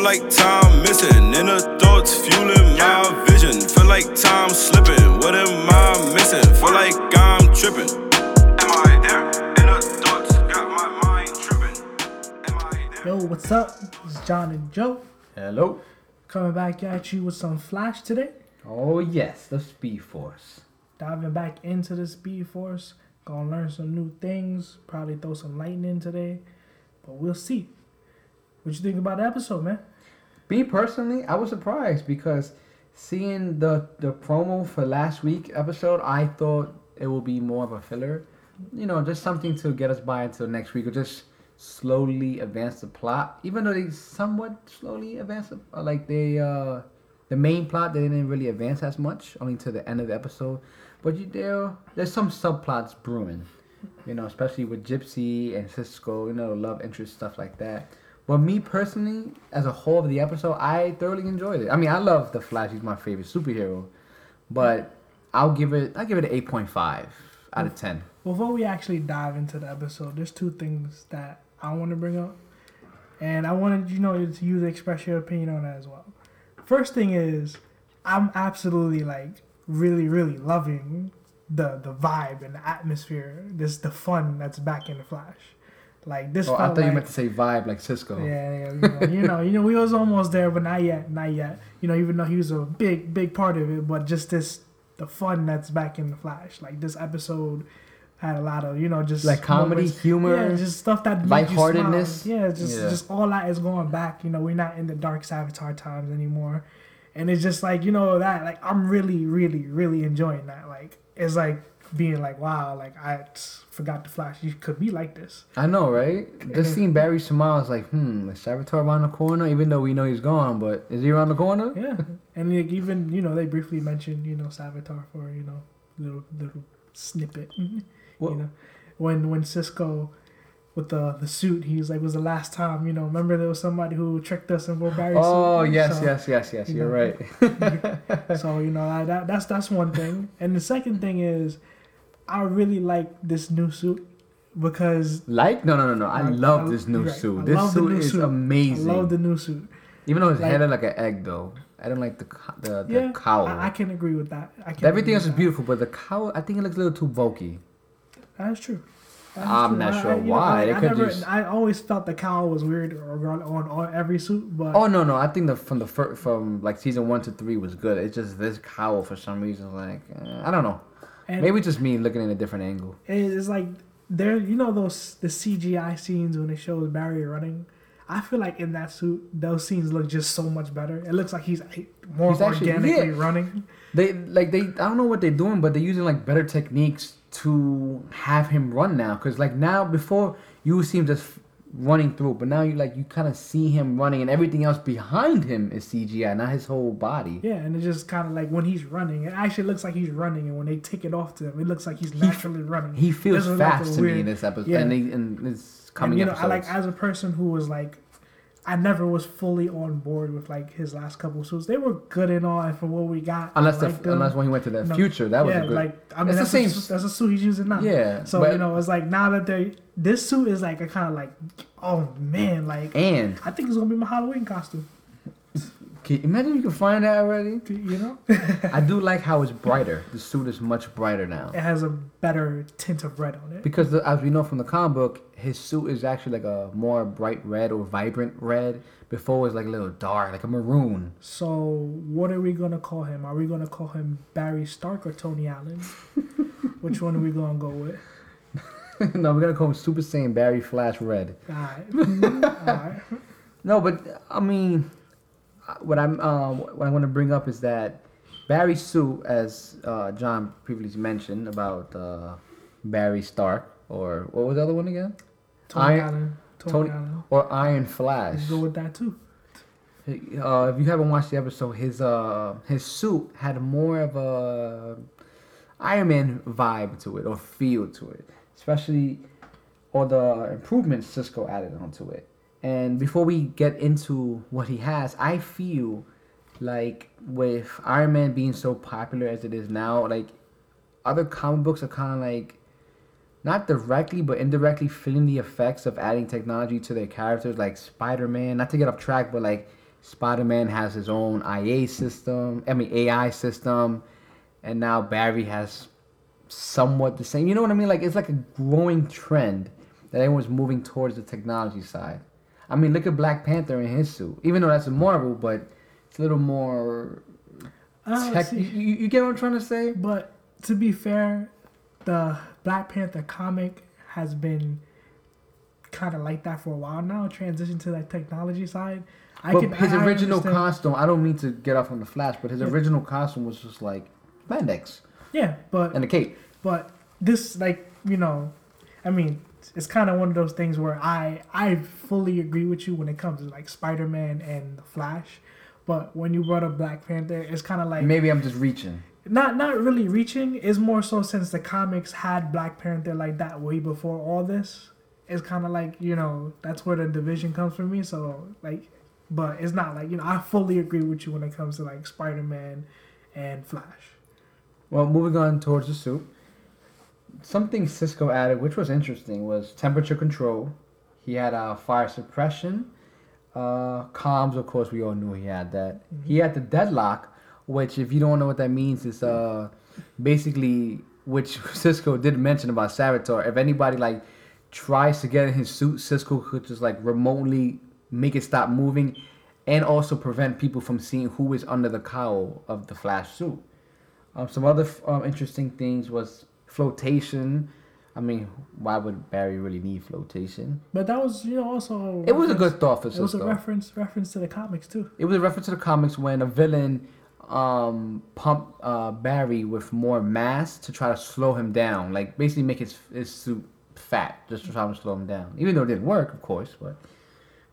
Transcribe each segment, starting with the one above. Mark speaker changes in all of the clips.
Speaker 1: Feel like time missing, inner thoughts fueling my vision. Feel like time slipping, what am I missing? Feel like I'm tripping. Am I there? Inner thoughts got my mind tripping. Am I there?
Speaker 2: Yo, what's up? It's John and Joe
Speaker 3: Hello.
Speaker 2: coming back at you with some Flash today.
Speaker 3: Oh yes, the Speed Force.
Speaker 2: Diving back into the Speed Force. Gonna learn some new things. Probably throw some lightning today. But we'll see. What you think about the episode, man?
Speaker 3: Me personally, I was surprised because seeing the the promo for last week episode, I thought it will be more of a filler. You know, just something to get us by until next week, or just slowly advance the plot. Even though they somewhat slowly advance, uh, like they uh the main plot they didn't really advance as much, only to the end of the episode. But you there, there's some subplots brewing. You know, especially with Gypsy and Cisco. You know, love interest stuff like that. But me personally, as a whole of the episode, I thoroughly enjoyed it. I mean, I love the Flash; he's my favorite superhero. But I'll give it, I give it an eight point five out of ten.
Speaker 2: Before we actually dive into the episode, there's two things that I want to bring up. And I wanted you know to you to express your opinion on that as well. First thing is, I'm absolutely like really, really loving the the vibe and the atmosphere. This the fun that's back in the Flash. Like this
Speaker 3: Oh, I thought you meant to say vibe like Cisco.
Speaker 2: yeah, yeah, you know, you know, you know, we was almost there, but not yet, not yet. You know, even though he was a big, big part of it, but just this, the fun that's back in the Flash. Like this episode had a lot of, you know, just
Speaker 3: Like comedy,
Speaker 2: moments-
Speaker 3: humor,
Speaker 2: yeah, just stuff that make you smile.
Speaker 3: lightheartedness.
Speaker 2: Yeah, just,
Speaker 3: Yeah.
Speaker 2: just all that is going back. You know, we're not in the dark Savitar times anymore, and it's just like you know that, like I'm really, really, really enjoying that. Like it's like being like, wow, like I forgot the Flash. You could be like this.
Speaker 3: I know, right? Just seeing Barry smile is like, hmm, is Savitar around the corner? Even though we know he's gone, but is he around the corner?
Speaker 2: Yeah, and like even you know they briefly mentioned you know Savitar for you know little little snippet.
Speaker 3: What-
Speaker 2: You know, when when Cisco with the the suit, he was like, was the last time you know. Remember there was somebody who tricked us and wore Barry's
Speaker 3: Oh
Speaker 2: suit.
Speaker 3: yes,
Speaker 2: So-
Speaker 3: yes, yes, yes.
Speaker 2: you
Speaker 3: You're
Speaker 2: know.
Speaker 3: right.
Speaker 2: So you know that that's that's one thing, and the second thing is, I really like this new suit because
Speaker 3: Like no, no, no, no. I
Speaker 2: Like,
Speaker 3: love
Speaker 2: I-
Speaker 3: this new
Speaker 2: right,
Speaker 3: suit.
Speaker 2: I
Speaker 3: This suit
Speaker 2: new
Speaker 3: is
Speaker 2: suit.
Speaker 3: amazing.
Speaker 2: I love the new suit.
Speaker 3: Even though it's
Speaker 2: like-
Speaker 3: headed like an egg, though. I don't like the the, the
Speaker 2: Yeah,
Speaker 3: cowl.
Speaker 2: I, I can agree with that. I can
Speaker 3: Everything else is
Speaker 2: that.
Speaker 3: beautiful, but the cowl, I think it looks a little too bulky.
Speaker 2: That's true. That's
Speaker 3: I'm
Speaker 2: true.
Speaker 3: not sure
Speaker 2: I- you know,
Speaker 3: why.
Speaker 2: I, I, never,
Speaker 3: just-
Speaker 2: I always felt the cowl was weird on, on, on every suit, but
Speaker 3: Oh no, no. I think the from the fir- from like season one to three was good. It's just this cowl for some reason, like eh, I don't know.
Speaker 2: And
Speaker 3: Maybe just me looking at a different angle.
Speaker 2: it's like there. You know those the CGI scenes when it shows Barry running. I feel like in that suit, those scenes look just so much better. It looks like he's more
Speaker 3: He's actually-
Speaker 2: organically
Speaker 3: yeah.
Speaker 2: running.
Speaker 3: They like they. I don't know what they're doing, but they're using like better techniques to have him run now. Cause like now before you see him just running through, but now you like you kind of see him running, and everything else behind him is CGI, not his whole body.
Speaker 2: Yeah, and it just kind of like when he's running, it actually looks like he's running, and when they take it off to him, it looks like he's naturally running.
Speaker 3: He feels
Speaker 2: Doesn't like a
Speaker 3: fast to me in this episode,
Speaker 2: Yeah.
Speaker 3: and, they, and this coming
Speaker 2: and, you know,
Speaker 3: episodes.
Speaker 2: I like as a person who was like, I never was fully on board with like his last couple suits. They were good and all, and for what we got,
Speaker 3: unless the unless when he went to the
Speaker 2: No.
Speaker 3: future, that was
Speaker 2: yeah,
Speaker 3: a good.
Speaker 2: like I mean,
Speaker 3: It's the same
Speaker 2: A, that's a suit he's using now.
Speaker 3: yeah,
Speaker 2: So
Speaker 3: but-
Speaker 2: you know, it's like now that they this suit is like a kind of like, oh man, like
Speaker 3: and
Speaker 2: I think it's gonna be my Halloween costume.
Speaker 3: Can you imagine you can find that already.
Speaker 2: You know,
Speaker 3: I do like how it's brighter. The suit is much brighter now.
Speaker 2: it has a better tint of red on it.
Speaker 3: Because the, as we know from the comic book, his suit is actually like a more bright red or vibrant red. Before it was like a little dark, like a maroon.
Speaker 2: So what are we gonna call him? Are we gonna call him Barry Stark or Tony Allen? Which one are we gonna go with?
Speaker 3: no, we're gonna call him Super Saiyan Barry Flash Red.
Speaker 2: Alright. Mm-hmm. Alright.
Speaker 3: No, but I mean, what I'm uh, what I want to bring up is that Barry suit, as uh, John previously mentioned about uh, Barry Stark, or what was the other one again?
Speaker 2: Tony
Speaker 3: Iron-
Speaker 2: Allen. Tony,
Speaker 3: Tony-
Speaker 2: Allen.
Speaker 3: Or Iron Flash.
Speaker 2: Go with that too.
Speaker 3: Uh, if you haven't watched the episode, his uh his suit had more of a Iron Man vibe to it or feel to it, especially all the improvements Cisco added onto it. And before we get into what he has, I feel like with Iron Man being so popular as it is now, like other comic books are kind of like not directly but indirectly feeling the effects of adding technology to their characters, like Spider Man. Not to get off track, but like Spider Man has his own IA system. I mean AI system, and now Barry has somewhat the same. You know what I mean? Like it's like a growing trend that everyone's moving towards the technology side. I mean, look at Black Panther in his suit. Even though that's a Marvel, but it's a little more.
Speaker 2: Uh,
Speaker 3: Tech, you, you get what I'm trying to say?
Speaker 2: But to be fair, the Black Panther comic has been kind of like that for a while now. Transition to that technology side. I
Speaker 3: but
Speaker 2: can,
Speaker 3: his
Speaker 2: I
Speaker 3: original
Speaker 2: understand-
Speaker 3: costume, I don't mean to get off on the Flash, but his
Speaker 2: Yeah.
Speaker 3: original costume was just like spandex
Speaker 2: Yeah, but
Speaker 3: and a cape.
Speaker 2: but this like you know, I mean, it's kind of one of those things where I I fully agree with you when it comes to like Spider Man and the Flash. But when you brought up Black Panther, it's kind of like
Speaker 3: Maybe I'm just reaching.
Speaker 2: not not really reaching is more so since the comics had Black Panther like that way before all this. It's kind of like you know that's where the division comes from me. So like, but it's not like you know I fully agree with you when it comes to like Spider Man and Flash.
Speaker 3: Well, moving on towards the suit. Something Cisco added, which was interesting, was temperature control. He had uh, fire suppression. Uh, comms, of course, we all knew he had that. He had the deadlock, which, if you don't know what that means, is uh, basically, which Cisco did mention about Savitar. If anybody like tries to get in his suit, Cisco could just like remotely make it stop moving, and also prevent people from seeing who is under the cowl of the Flash suit. Um, some other um, interesting things was flotation. I mean, why would Barry really need flotation?
Speaker 2: But that was you know also
Speaker 3: It was a good thought for
Speaker 2: It was a reference reference to the comics too.
Speaker 3: It was a reference to the comics when a villain um pumped uh, Barry with more mass to try to slow him down, like basically make his his suit fat, just to try to slow him down. Even though it didn't work, of course, but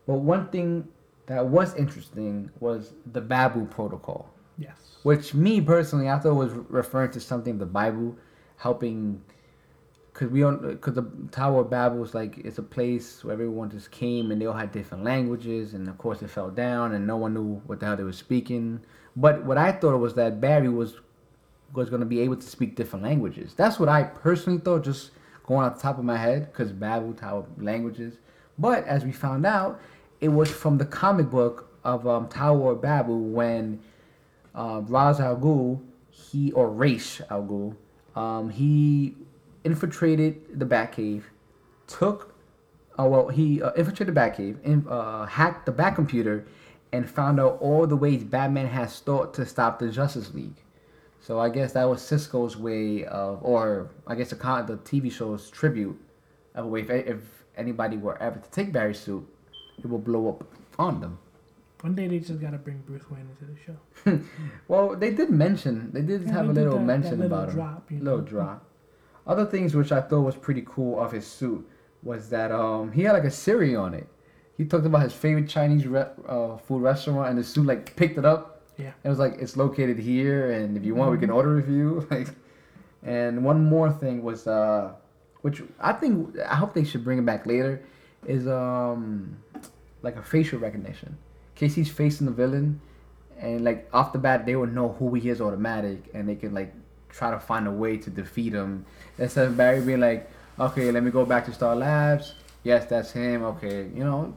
Speaker 3: but one thing that was interesting was the Babel protocol.
Speaker 2: Yes.
Speaker 3: which me personally I thought was referring to something the Bible, helping. Cause we don't, cause the Tower of Babel was like it's a place where everyone just came and they all had different languages, and of course it fell down and no one knew what the hell they were speaking. But what I thought was that Barry was was gonna be able to speak different languages. That's what I personally thought, just going off the top of my head, cause Babel, Tower languages. But as we found out, it was from the comic book of um, Tower of Babel when uh, Ra's al Ghul, he or Raish al Ghul, um, he infiltrated the Batcave, took, uh, well, he uh, infiltrated the Batcave, and uh, hacked the Bat computer, and found out all the ways Batman has thought to stop the Justice League. So I guess that was Cisco's way of, or I guess the con- the TV show's tribute of a way. If, if anybody were ever to take Barry's suit, it will blow up on them.
Speaker 2: One day they just gotta bring Bruce Wayne into the show.
Speaker 3: Well, they did mention, they did
Speaker 2: Yeah,
Speaker 3: have
Speaker 2: they
Speaker 3: a
Speaker 2: did
Speaker 3: little
Speaker 2: that-
Speaker 3: mention
Speaker 2: that little
Speaker 3: about him.
Speaker 2: drop, you
Speaker 3: little drop. Other things which I thought was pretty cool of his suit was that um he had like a Siri on it. He talked about his favorite Chinese re- uh, food restaurant, and the suit like picked it up.
Speaker 2: Yeah.
Speaker 3: It was like it's located here, and if you want, we can
Speaker 2: Mhm.
Speaker 3: order it for you. Like, and one more thing was uh, which I think I hope they should bring it back later, is um like a facial recognition. In case he's facing the villain, and like off the bat they would know who he is automatic, and they can like try to find a way to defeat him. Instead of Barry being like, okay, let me go back to Star Labs. Yes, that's him. Okay, you know,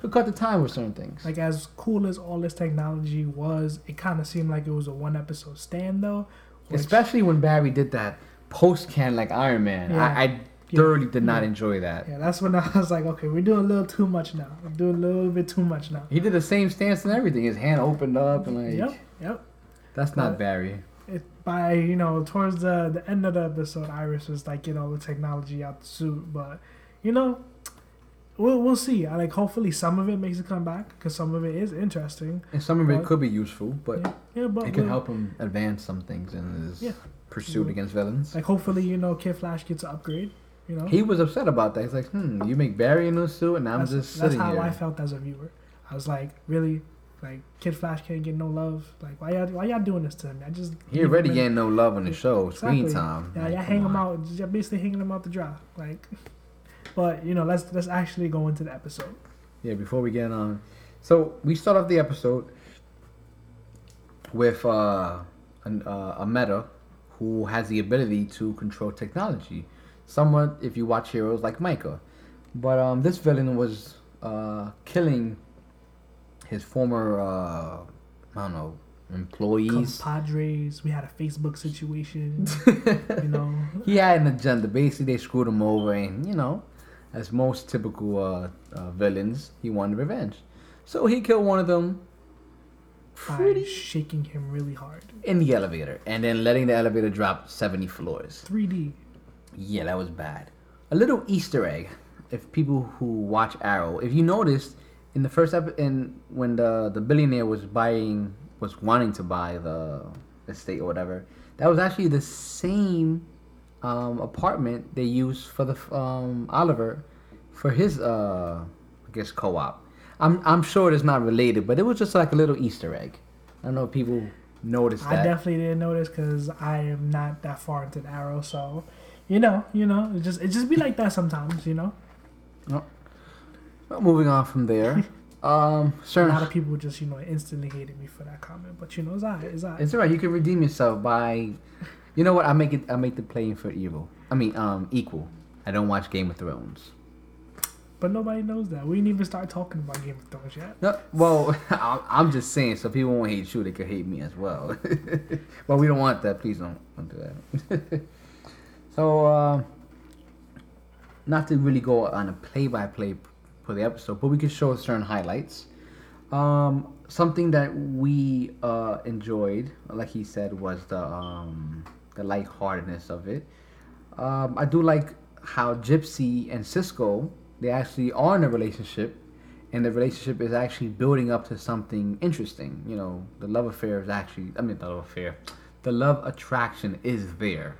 Speaker 3: could cut the time with certain things.
Speaker 2: Like as cool as all this technology was, it kind of seemed like it was a one episode stand though. which-
Speaker 3: Especially when Barry did that post can like Iron Man.
Speaker 2: Yeah.
Speaker 3: I, I thoroughly did not enjoy that.
Speaker 2: yeah, that's when I was like, okay, we're doing a little too much now. We're doing a little bit too much now.
Speaker 3: He did the same stance and everything. His hand opened up and like
Speaker 2: Yep, yep.
Speaker 3: that's not
Speaker 2: But-
Speaker 3: Barry.
Speaker 2: It, by you know towards the the end of the episode, Iris was like get all the technology out the suit, but you know. We'll, we'll see. I like hopefully some of it makes it come back because some of it is interesting.
Speaker 3: And some of it could be useful, but
Speaker 2: yeah, yeah, but
Speaker 3: it can help him advance some things in his
Speaker 2: Yeah.
Speaker 3: pursuit
Speaker 2: Mhm.
Speaker 3: against villains.
Speaker 2: Like hopefully you know Kid Flash gets an upgrade. You know,
Speaker 3: He was upset about that. He's like, hmm, you make Barry a new suit, and I'm
Speaker 2: that's,
Speaker 3: just sitting that's
Speaker 2: how
Speaker 3: here.
Speaker 2: I felt as a viewer. I was like, really, like Kid Flash can't get no love. Like why y'all why y'all doing this to him? I just
Speaker 3: He already getting no love on the show, screen time.
Speaker 2: Yeah,
Speaker 3: Like,
Speaker 2: y'all hang him out. You're basically hanging him out the dry. Like, but you know, let's let's actually go into the episode.
Speaker 3: Yeah, before we get on. So we start off the episode with uh, an, uh, a meta who has the ability to control technology. Somewhat, if you watch Heroes, like Micah. But um, this villain was uh, killing his former uh, I don't know employees.
Speaker 2: Compadres. We had a Facebook situation. you know.
Speaker 3: he had an agenda. Basically, they screwed him over, and you know, as most typical uh, uh, villains, he wanted revenge. So he killed one of them
Speaker 2: By
Speaker 3: pretty
Speaker 2: shaking him really hard.
Speaker 3: in the elevator, and then letting the elevator drop seventy floors.
Speaker 2: 3D.
Speaker 3: Yeah, that was bad. A little Easter egg, if people who watch Arrow, if you noticed in the first episode, in when the the billionaire was buying, was wanting to buy the estate or whatever, that was actually the same um, apartment they used for the um, Oliver for his uh, I guess co-op. I'm I'm sure it's not related, but it was just like a little Easter egg. I don't know if people noticed
Speaker 2: I definitely didn't notice because I am not that far into the arrow. So, you know, you know, it just it just be like that sometimes. You know,
Speaker 3: Well, moving on from there. Um,
Speaker 2: a lot of people just you know instantly hated me for that comment. But you know, it's alright. It's alright.
Speaker 3: It's alright. You can redeem yourself by, you know what? I make it. I make the playing for evil. I mean, um, equal. I don't watch Game of Thrones.
Speaker 2: But nobody knows that. We didn't even start talking about Game of Thrones yet.
Speaker 3: No, well, I'm I'm just saying, so people won't hate you. They could hate me as well. but we don't want that. Please don't, don't do that. So, uh, not to really go on a play-by-play for the episode, but we could show certain highlights. Um, something that we uh, enjoyed, like he said, was the um, the lightheartedness of it. Um, I do like how Gypsy and Cisco they actually are in a relationship, and the relationship is actually building up to something interesting. You know, the love affair is actually I mean the love affair, the love attraction is there.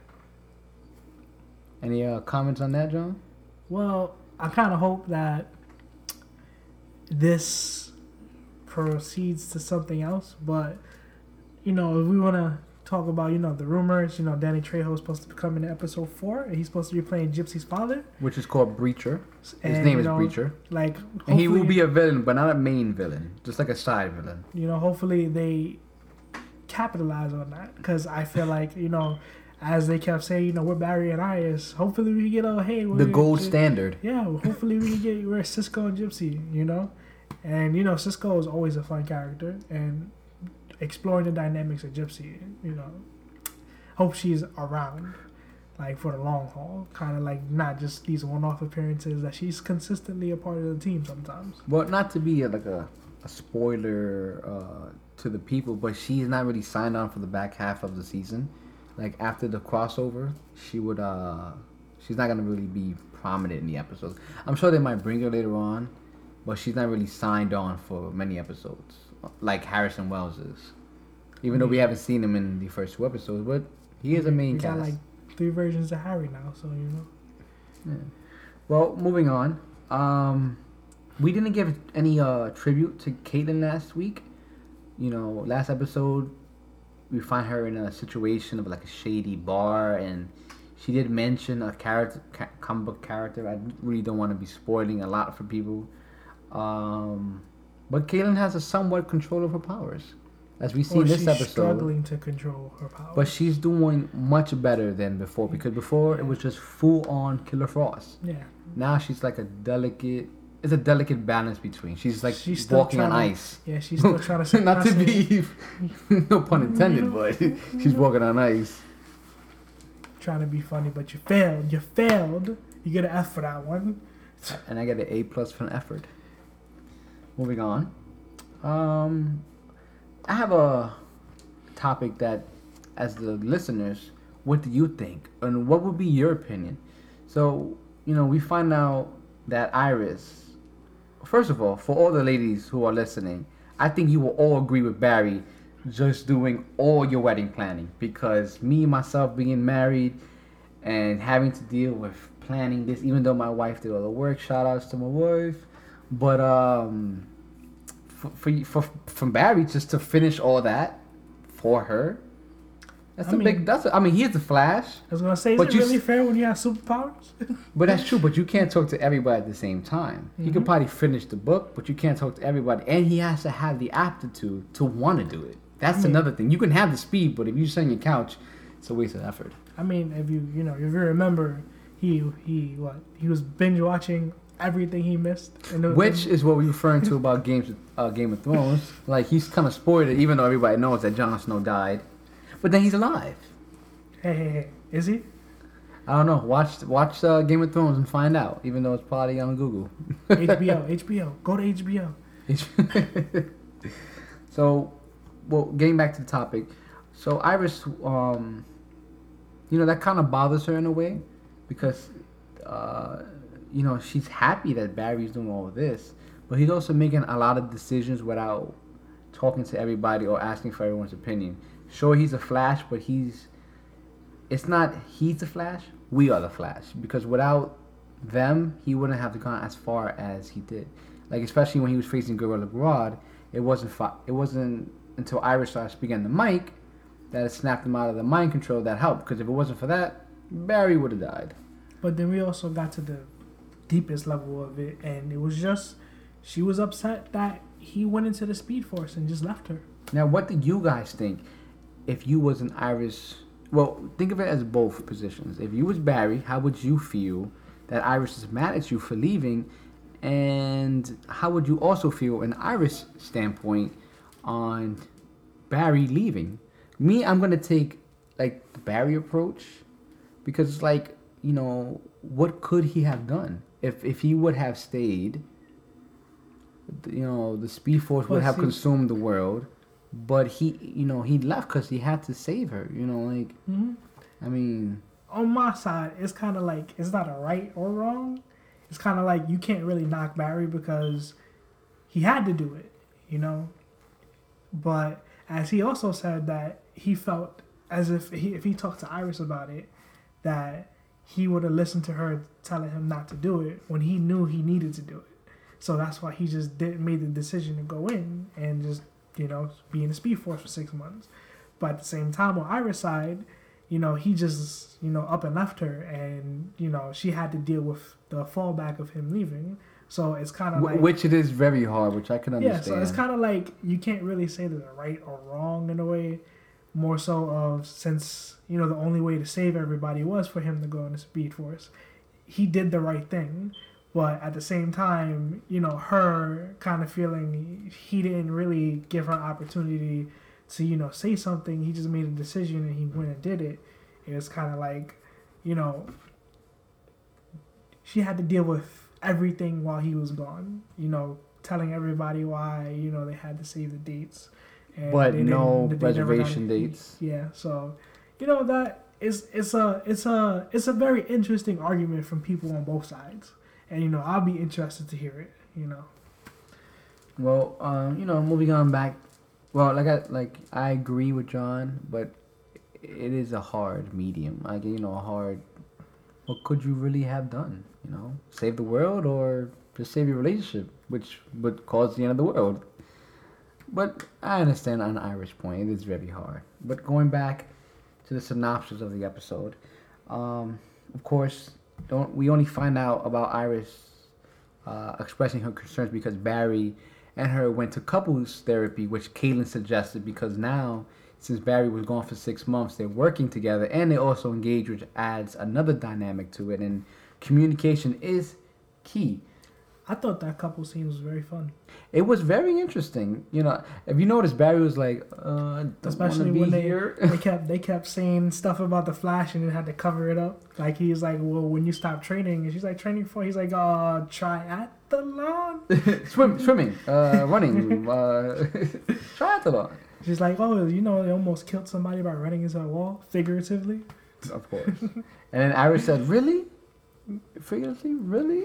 Speaker 3: Any uh, comments on that, John?
Speaker 2: Well, I kind of hope that this proceeds to something else. But you know, if we want to talk about you know the rumors, you know, Danny Trejo is supposed to be coming in episode four, and he's supposed to be playing Gypsy's father.
Speaker 3: Which is called Breacher. His
Speaker 2: And,
Speaker 3: name
Speaker 2: you
Speaker 3: is
Speaker 2: know,
Speaker 3: Breacher.
Speaker 2: Like,
Speaker 3: And he will be a villain, but not a main villain, just like a side villain.
Speaker 2: you know, hopefully they capitalize on that because I feel like you know, as they kept saying, you know, we're Barry and Iris. Hopefully we get a hey,
Speaker 3: The gold standard.
Speaker 2: Yeah, hopefully we can get we're Cisco and Gypsy, you know, and you know Cisco is always a fun character and exploring the dynamics of Gypsy, you know, hope she's around. Like for the long haul, kind of like not just these one-off appearances. That she's consistently a part of the team sometimes.
Speaker 3: Well, not to be a, like a, a spoiler uh, to the people, but she's not really signed on for the back half of the season. Like after the crossover, she would. uh She's not gonna really be prominent in the episodes. I'm sure they might bring her later on, but she's not really signed on for many episodes, like Harrison Wells is. Even though we haven't seen him in the first two episodes, but he is a main
Speaker 2: we
Speaker 3: cast.
Speaker 2: got like three versions of Harry now, so you know. Yeah.
Speaker 3: Well, moving on. Um, we didn't give any uh, tribute to Caitlin last week. You know, last episode we find her in a situation of like a shady bar, and she did mention a character, ca- comic book character. I really don't want to be spoiling a lot for people. Um, but Caitlin has a somewhat control of her powers, as we see in this
Speaker 2: she's
Speaker 3: episode.
Speaker 2: struggling to control her power.
Speaker 3: But she's doing much better than before because before it was just full on Killer Frost.
Speaker 2: yeah,
Speaker 3: Now she's like a delicate. It's a delicate balance between. She's like
Speaker 2: She's
Speaker 3: walking on
Speaker 2: to-
Speaker 3: ice.
Speaker 2: yeah, she's still trying to say
Speaker 3: Not to be, no pun intended, but she's walking on ice.
Speaker 2: trying to be funny, but you failed. You failed. You get an F for that one.
Speaker 3: And I get an A plus for an effort. Moving on. Um, I have a topic that, as the listeners, what do you think, and what would be your opinion? So you know, we find out that Iris. First of all, for all the ladies who are listening, I think you will all agree with Barry just doing all your wedding planning. Because me myself being married and having to deal with planning this even though my wife did all the work shout outs to my wife. But um for for, for from Barry just to finish all that for her that's
Speaker 2: I
Speaker 3: a
Speaker 2: mean-
Speaker 3: big that's a, I mean he he's the Flash
Speaker 2: I was gonna say, is it really
Speaker 3: s-
Speaker 2: fair when you have superpowers?
Speaker 3: but that's true but you can't talk to everybody at the same time he could
Speaker 2: Mhm.
Speaker 3: probably finish the book but you can't talk to everybody and he has to have the aptitude to want to do it that's
Speaker 2: I mean-
Speaker 3: another thing you can have the speed but if you sit on your couch it's a waste of effort
Speaker 2: I mean, if you you know if you remember, he he what he was binge watching everything he missed. In the,
Speaker 3: Which is what we're referring to about games, uh, Game of Thrones. Like he's kind of spoiled it, even though everybody knows that Jon Snow died, but then he's alive.
Speaker 2: hey, hey, hey, is he?
Speaker 3: I don't know. Watch watch uh, Game of Thrones and find out. Even though it's probably on Google.
Speaker 2: HBO, HBO, go to HBO.
Speaker 3: so, well, getting back to the topic. So Iris, um, you know, that kind of bothers her in a way, because, uh, you know, she's happy that Barry's doing all of this, but he's also making a lot of decisions without talking to everybody or asking for everyone's opinion. Sure, he's a Flash, but he's. It's not he's the Flash. We are the Flash because without them, he wouldn't have gone as far as he did. Like especially when he was facing Gorilla Grodd, it wasn't fi- it wasn't until Iris speaking on the mic that it snapped him out of the mind control that helped. Because if it wasn't for that, Barry would have died.
Speaker 2: But then we also got to the deepest level of it, and it was just she was upset that he went into the Speed Force and just left her.
Speaker 3: Now, what do you guys think if you was an Iris? Well, think of it as both positions. If you was Barry, how would you feel that Iris is mad at you for leaving? And how would you also feel an Iris standpoint on Barry leaving? Me, I'm gonna take like the Barry approach because it's like you know what could he have done if if he would have stayed? You know, the Speed Force would
Speaker 2: Well,
Speaker 3: have
Speaker 2: see-
Speaker 3: consumed the world, but he, you know, he left because he had to save her. You know, like
Speaker 2: hmm
Speaker 3: I mean,
Speaker 2: On my side, it's kind of like it's not a right or wrong. It's kind of like you can't really knock Barry because he had to do it, you know. But as he also said that he felt as if he if he talked to Iris about it, that he would have listened to her telling him not to do it when he knew he needed to do it. So that's why he just didn't made the decision to go in and just you know be in the Speed Force for six months. But at the same time, on Iris' side, you know he just you know up and left her, and you know she had to deal with the fallback of him leaving. So it's kind of like
Speaker 3: which it is very hard, which I can understand.
Speaker 2: yeah, so it's kind of like you can't really say there's a right or wrong in a way. More so of since you know the only way to save everybody was for him to go in the Speed Force, he did the right thing. But at the same time, you know, her kind of feeling he didn't really give her opportunity to you know say something. He just made a decision and he went and did it. It was kind of like, you know, she had to deal with everything while he was gone. You know, telling everybody why you know they had to save the dates, and
Speaker 3: but no
Speaker 2: didn't- they never got-
Speaker 3: reservation dates.
Speaker 2: Yeah, so you know that is it's a it's a it's a very interesting argument from people on both sides, and you know I'll be interested to hear it. You know,
Speaker 3: Well, um, you know, moving on back. Well, like I like I agree with John, but it is a hard medium. Like you know, a hard. What could you really have done? You know, save the world or just save your relationship, which would cause the end of the world. But I understand on Iris' point, it is very hard. But going back to the synopsis of the episode, um, of course, don't we only find out about Iris uh, expressing her concerns because Barry and her went to couples therapy, which Caitlin suggested because now, since Barry was gone for six months, they're working together and they also engage, which adds another dynamic to it. And communication is key.
Speaker 2: I thought that couple scene was very fun,
Speaker 3: It was very interesting. You know, if you notice, Barry was like, uh,
Speaker 2: especially when they
Speaker 3: here.
Speaker 2: they kept they kept saying stuff about the Flash and then had to cover it up. Like he's like, well, when you stop training, and she's like, training for? He's like, uh, triathlon.
Speaker 3: Swim, swimming, uh, running, uh, triathlon.
Speaker 2: She's like, oh, you know, they almost killed somebody by running into a wall, figuratively.
Speaker 3: Of course. and then Iris said, "Really? Figuratively, really?"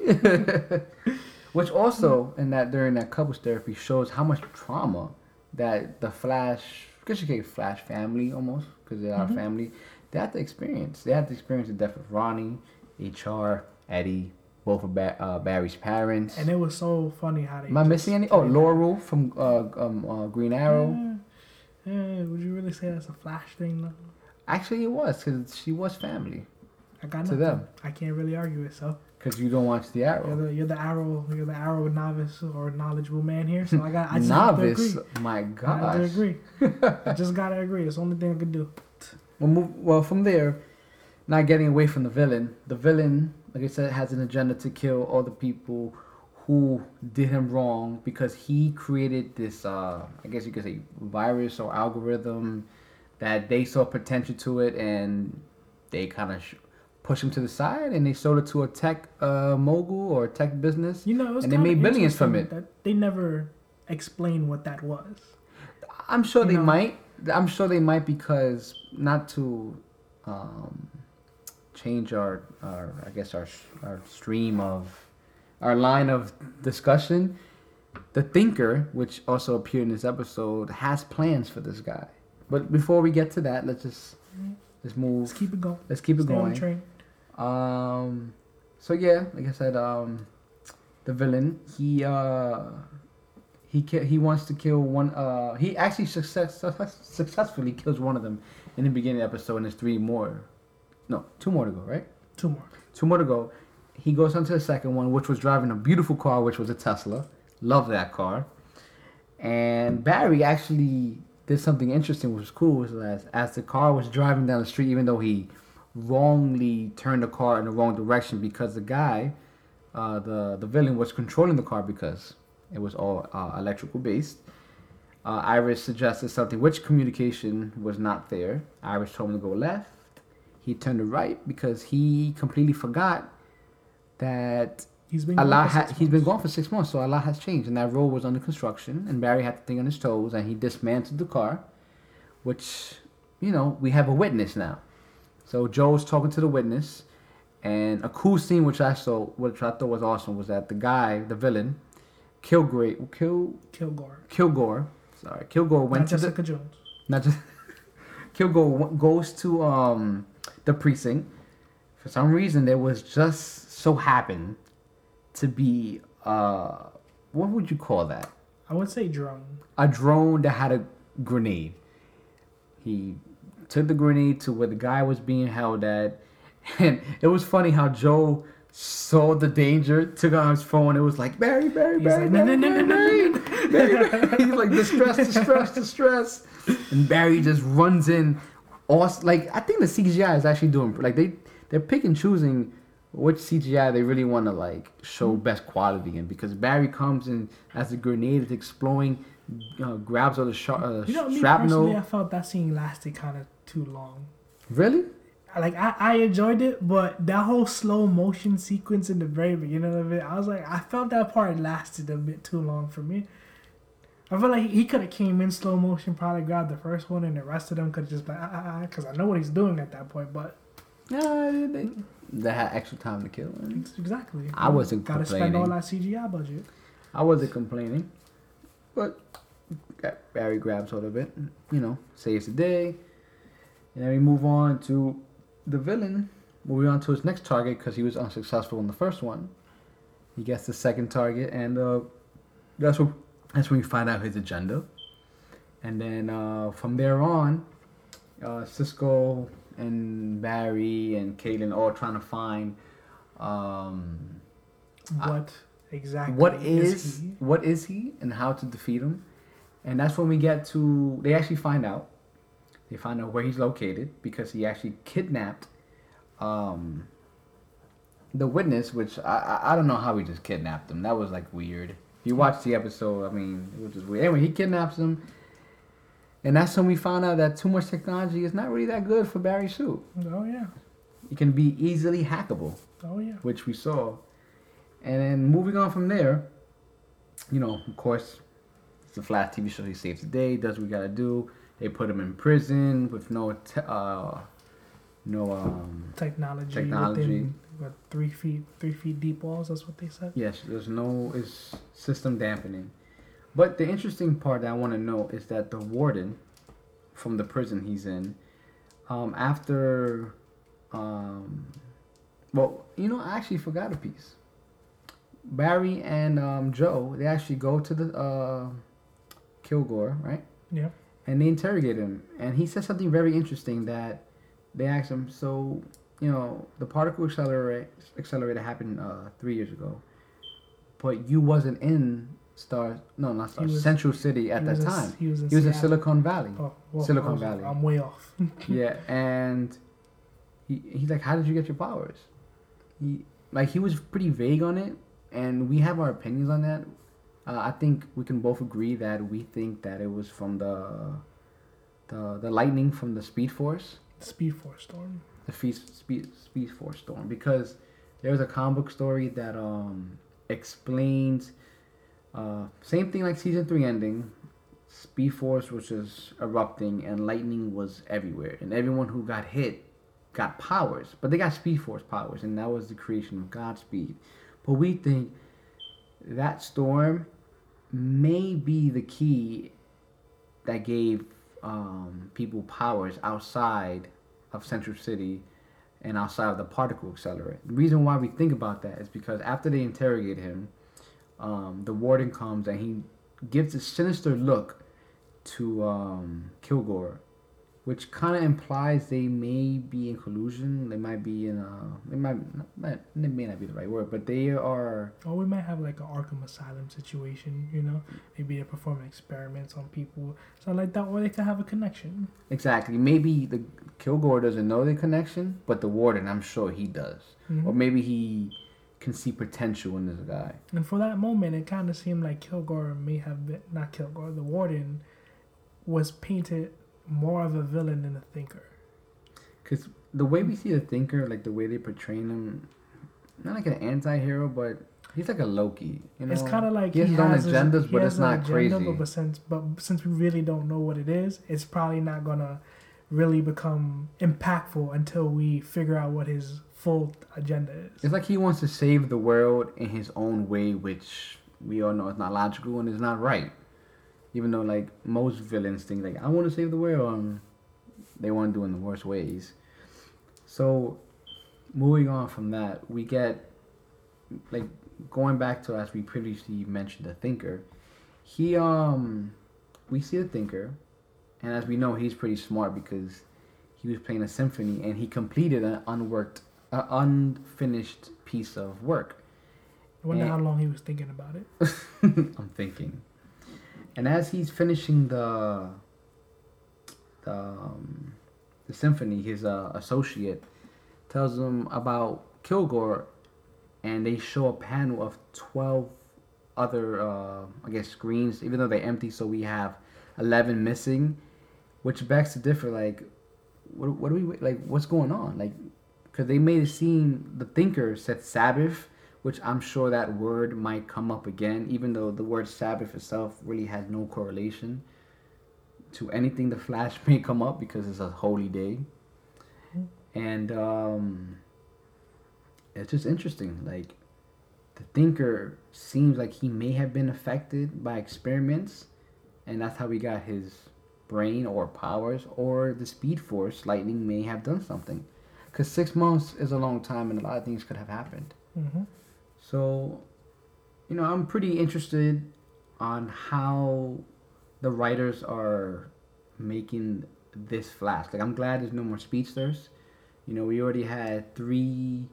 Speaker 3: Which also, in that during that couples therapy, shows how much trauma that the Flash, guess you say Flash family almost, because they are
Speaker 2: Mhm.
Speaker 3: family, they had to experience. They had to experience the death of Ronnie, HR, Eddie, both of ba- uh, Barry's parents.
Speaker 2: And it was so funny how they.
Speaker 3: Am I missing any? Oh, Laurel from uh, um, uh, Green Arrow.
Speaker 2: Yeah, yeah, would you really say that's a Flash thing though?
Speaker 3: Actually, it was because she was family.
Speaker 2: I got
Speaker 3: To
Speaker 2: nothing.
Speaker 3: them.
Speaker 2: I can't really argue it. So
Speaker 3: Because you don't watch the
Speaker 2: you're
Speaker 3: Arrow.
Speaker 2: the you're the arrow you're the arrow novice or knowledgeable man here. So I got I just
Speaker 3: Novice,
Speaker 2: agree.
Speaker 3: my
Speaker 2: I have to agree. I just gotta agree. It's the only thing I could do.
Speaker 3: Well, move, well, from there, not getting away from the villain. The villain like I said, has an agenda to kill all the people who did him wrong because he created this, uh, I guess you could say, virus or algorithm that they saw potential to it and they kind of sh- pushed him to the side and they sold it to a tech uh, mogul or a tech business.
Speaker 2: You know, it was
Speaker 3: And they made billions from
Speaker 2: it. That they never explained what that was.
Speaker 3: I'm sure
Speaker 2: You
Speaker 3: they
Speaker 2: know?
Speaker 3: might. I'm sure they might because not to um, change our, our, I guess our our stream of our line of discussion. The thinker, which also appeared in this episode, has plans for this guy. But before we get to that, let's just let's move.
Speaker 2: Let's keep it going.
Speaker 3: Let's keep it
Speaker 2: Stay
Speaker 3: going. Um, so yeah, like I said, um, the villain he uh he ki- he wants to kill one. Uh, he actually success successfully kills one of them in the beginning of the episode, and there's three more. No, two more to go, right?
Speaker 2: Two more.
Speaker 3: Two more to go. He goes on to the second one, which was driving a beautiful car, which was a Tesla. Love that car. And Barry actually did something interesting, which was cool. Was as as the car was driving down the street, even though he wrongly turned the car in the wrong direction because the guy, uh, the the villain, was controlling the car because it was all uh, electrical based. Uh, Iris suggested something which communication was not there. Iris told him to go left. He turned to right because he completely forgot that
Speaker 2: He's been.
Speaker 3: a
Speaker 2: gone for
Speaker 3: ha-
Speaker 2: six
Speaker 3: he's been
Speaker 2: months.
Speaker 3: gone for six months, so a lot has changed, and that road was under construction, and Barry had to think on his toes, and he dismantled the car, which, you know, we have a witness now. So Joe's talking to the witness, and a cool scene which I saw, which I thought was awesome, was that the guy, the villain, Kilgore, Kill
Speaker 2: Kilgore.
Speaker 3: Kilgore, sorry, Kilgore went
Speaker 2: Not
Speaker 3: to the
Speaker 2: Jessica Jones.
Speaker 3: not just Kilgore goes to um the precinct. For some reason, there was just so happened to be uh what would you call that?
Speaker 2: I would say drone.
Speaker 3: A drone that had a grenade. He took the grenade to where the guy was being held at, and it was funny how Joe saw the danger, took out his phone. It was like Barry, Barry, Barry, Barry, Barry, Barry, Barry. He's like distress, distress, distress, and Barry just runs in. Awesome. Like I think the CGI is actually doing like they they're pick and choosing which CGI they really want to like show best quality in because Barry comes in as the grenade is exploding, uh, grabs all the sh- uh,
Speaker 2: You know, me
Speaker 3: shrapnel.
Speaker 2: personally, I felt that scene lasted kind of too long.
Speaker 3: Really?
Speaker 2: Like I, I enjoyed it, but that whole slow motion sequence in the very beginning of it, I was like, I felt that part lasted a bit too long for me. I feel like he could have came in slow motion, probably grabbed the first one, and the rest of them could have just been ah ah ah, because I know what he's doing at that point. But
Speaker 3: Yeah, they, they had extra time to kill. and
Speaker 2: it's exactly,
Speaker 3: I wasn't
Speaker 2: gotta spend all
Speaker 3: complaining.
Speaker 2: that CGI budget.
Speaker 3: I wasn't complaining, but Barry grabs hold of it. You know, saves the day, and then we move on to the villain. Moving on to his next target because he was unsuccessful in the first one. He gets the second target, and uh, that's what that's when we find out his agenda. And then uh, from there on, uh, Cisco and Barry and Caitlin all trying to find um,
Speaker 2: What exactly?
Speaker 3: what is
Speaker 2: he?
Speaker 3: what is he and how to defeat him and that's when we get to they actually find out they find out where he's located because he actually kidnapped um the witness which i i, I don't know how he just kidnapped him that was like weird if you watch the episode i mean it was just weird anyway he kidnaps him and that's when we found out that too much technology is not really that good for barry suit
Speaker 2: Oh yeah,
Speaker 3: it can be easily hackable
Speaker 2: oh yeah.
Speaker 3: which we saw. And then moving on from there, you know, of course, it's a Flash TV show. He saves the day, does what we gotta do. They put him in prison with no, te- uh, no, um,
Speaker 2: Technology,
Speaker 3: Technology.
Speaker 2: within what three feet, three feet deep walls. That's what they said.
Speaker 3: yes, there's no is system dampening. But the interesting part that I want to know is that the warden from the prison he's in, um, after, um, well, you know, I actually forgot a piece. Barry and um, Joe, they actually go to the uh, Kilgore, right?
Speaker 2: Yeah.
Speaker 3: And they interrogate him, and he says something very interesting that they asked him. So, you know, the particle accelerator accelerator happened uh, three years ago, but you wasn't in Star, no, not Star,
Speaker 2: was-
Speaker 3: Central City at that
Speaker 2: in-
Speaker 3: time.
Speaker 2: he was in,
Speaker 3: He was in Silicon Valley.
Speaker 2: Oh, well,
Speaker 3: Silicon
Speaker 2: was-
Speaker 3: Valley.
Speaker 2: I'm way off.
Speaker 3: yeah, and he, he's like, "How did you get your powers?" He like he was pretty vague on it, and we have our opinions on that. Uh, I think we can both agree that we think that it was from the the the lightning from the Speed Force,
Speaker 2: Speed Force Storm.
Speaker 3: the Feast, Speed Speed Force storm, because there's a comic book story that um explains uh, same thing like season three ending. Speed Force was just erupting and lightning was everywhere, and everyone who got hit got powers, but they got Speed Force powers, and that was the creation of Godspeed. But we think that storm may be the key that gave um, people powers outside of Central City and outside of the particle accelerator. The reason why we think about that is because after they interrogate him, um, the warden comes and he gives a sinister look to um, Kilgore, which kind of implies they may be in collusion. They might be in a. They might. Not, it may not be the right word, but they are.
Speaker 2: Or we might have like an Arkham Asylum situation, you know? Maybe they're performing experiments on people, something like that, or they could have a connection.
Speaker 3: Exactly. Maybe the Kilgore doesn't know the connection, but the warden, I'm sure he does.
Speaker 2: Mhm.
Speaker 3: Or maybe he can see potential in this guy.
Speaker 2: And for that moment, it kind of seemed like Kilgore may have been, not Kilgore, the warden was painted more of a villain than a thinker.
Speaker 3: Because the way we see the Thinker, like the way they portray him, not like an anti-hero, but he's like a Loki. You know,
Speaker 2: it's kind of like
Speaker 3: he has his own agendas,
Speaker 2: he
Speaker 3: but it's not
Speaker 2: agenda,
Speaker 3: crazy.
Speaker 2: But, but since but since we really don't know what it is, it's probably not gonna really become impactful until we figure out what his full agenda is.
Speaker 3: It's like he wants to save the world in his own way, which we all know is not logical and is not right. Even though, like most villains think, like I want to save the world, um, they want to do it in the worst ways. So, moving on from that, we get like going back to as we previously mentioned, the thinker. He um, we see the thinker, and as we know, he's pretty smart because he was playing a symphony and he completed an unworked, uh, unfinished piece of work.
Speaker 2: I wonder
Speaker 3: Yeah.
Speaker 2: how long he was thinking about it.
Speaker 3: I'm thinking. And as he's finishing the the, um, the symphony, his uh, associate tells him about Kilgore, and they show a panel of twelve other, uh, I guess, screens, even though they're empty. So we have eleven missing, which begs to differ. Like, what what do we like? What's going on? Like, because they made it seem the thinker said Sabbath which I'm sure that word might come up again, even though the word Sabbath itself really has no correlation to anything the Flash may come up because it's a holy day. And um, it's just interesting. Like, the thinker seems like he may have been affected by experiments, and that's how he got his brain or powers, or the Speed Force, Lightning may have done something. Because six months is a long time, and a lot of things could have happened.
Speaker 2: hmm
Speaker 3: So, you know, I'm pretty interested on how the writers are making this Flash. Like, I'm glad there's no more speedsters. You know, we already had three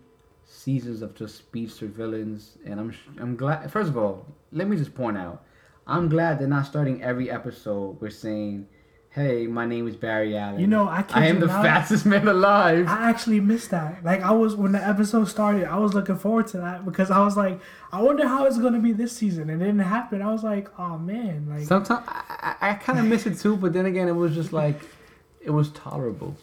Speaker 3: seasons of just speedster villains, and I'm I'm glad. First of all, let me just point out, I'm glad they're not starting every episode with saying, "Hey, my name is Barry Allen.
Speaker 2: You know, I
Speaker 3: I am the
Speaker 2: not,
Speaker 3: fastest man alive."
Speaker 2: I actually missed that. Like I was when the episode started, I was looking forward to that because I was like, I wonder how it's gonna be this season, and it didn't happen. I was like, oh man, like
Speaker 3: Sometimes I, I, I kind of miss it too, but then again, it was just like it was tolerable.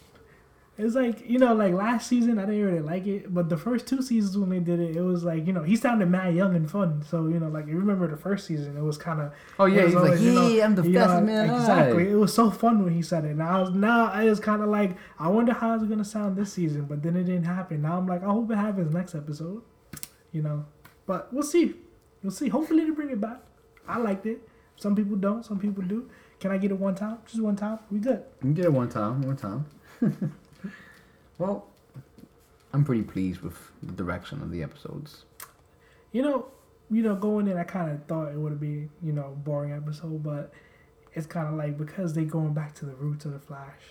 Speaker 2: It's like you know, like last season I didn't really like it, but the first two seasons when they did it, it was like you know he sounded mad young and fun. So you know, like you remember the first season, it was kind of
Speaker 3: Oh yeah,
Speaker 2: It was
Speaker 3: he's like,
Speaker 2: always, you know,
Speaker 3: yeah, I'm the
Speaker 2: you know,
Speaker 3: man alive.
Speaker 2: Exactly. It was so fun when he said it. Now, I was, now I was kind of like, I wonder how it's gonna sound this season, but then it didn't happen. Now I'm like, I hope it happens next episode. You know, but we'll see. We'll see. Hopefully they bring it back. I liked it. Some people don't. Some people do. Can I get it one time? Just one time? We good.
Speaker 3: You get it one time, one time. well, I'm pretty pleased with the direction of the episodes.
Speaker 2: You know, you know, going in, I kind of thought it would be, you know, boring episode, but it's kind of like because they going back to the roots of the Flash.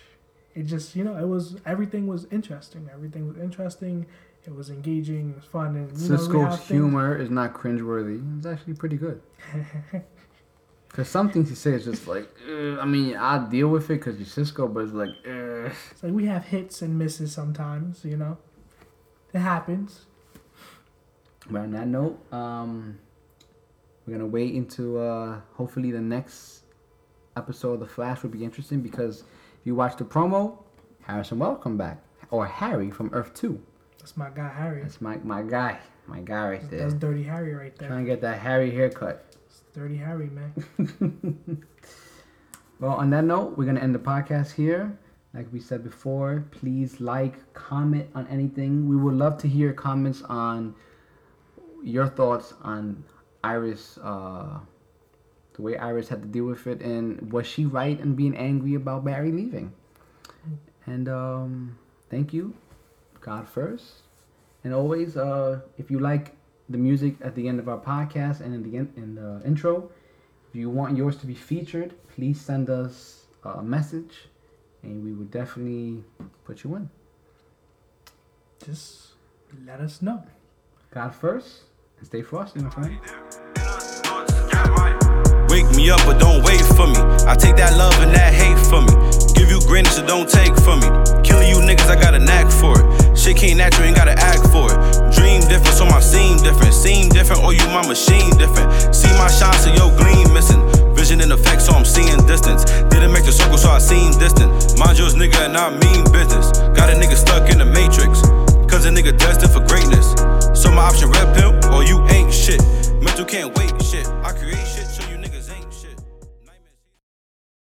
Speaker 2: It just, you know, it was everything was interesting. Everything was interesting. It was engaging. It was fun, and you know,
Speaker 3: Cisco's
Speaker 2: things-
Speaker 3: humor is not cringeworthy. It's actually pretty good. Cause some things he says just like, "Ugh," I mean, I deal with it because you're Cisco, but it's like, "Ugh."
Speaker 2: It's like we have hits and misses sometimes. You know, it happens.
Speaker 3: But on that note, um, we're gonna wait into uh, hopefully the next episode of The Flash will be interesting because if you watch the promo, Harrison Welcome back or Harry from Earth Two.
Speaker 2: That's my guy Harry.
Speaker 3: That's my my guy, my guy right there.
Speaker 2: That's Dirty Harry right there.
Speaker 3: Trying to get that Harry haircut.
Speaker 2: It's Dirty Harry, man.
Speaker 3: Well, on that note, we're gonna end the podcast here. Like we said before, please like, comment on anything. We would love to hear comments on your thoughts on Iris, uh, the way Iris had to deal with it, and was she right in being angry about Barry leaving? And um, thank you, God first, and always, uh, if you like the music at the end of our podcast and in the in, in the intro, if you want yours to be featured, please send us a message, and we would definitely put you in.
Speaker 2: Just let us know.
Speaker 3: God first, and stay frosty, my friend.
Speaker 1: Wake me up, but don't wait for me. I take that love and that hate from me. Give you greatness, so don't take from me. Killing you niggas, I got a knack for it. Shit came natural, ain't gotta act for it. Dream different, so my seem different. Seem different, or you my machine different. See my shine, so your gleam missing. Vision and effect, so I'm seeing distance. Didn't make the circle, so I seem distant. Mind yours, nigga, and I mean business. Got a nigga stuck in the matrix. Cause a nigga destined for greatness. So my option, red pill, or you ain't shit. Mental can't wait, shit. I create shit.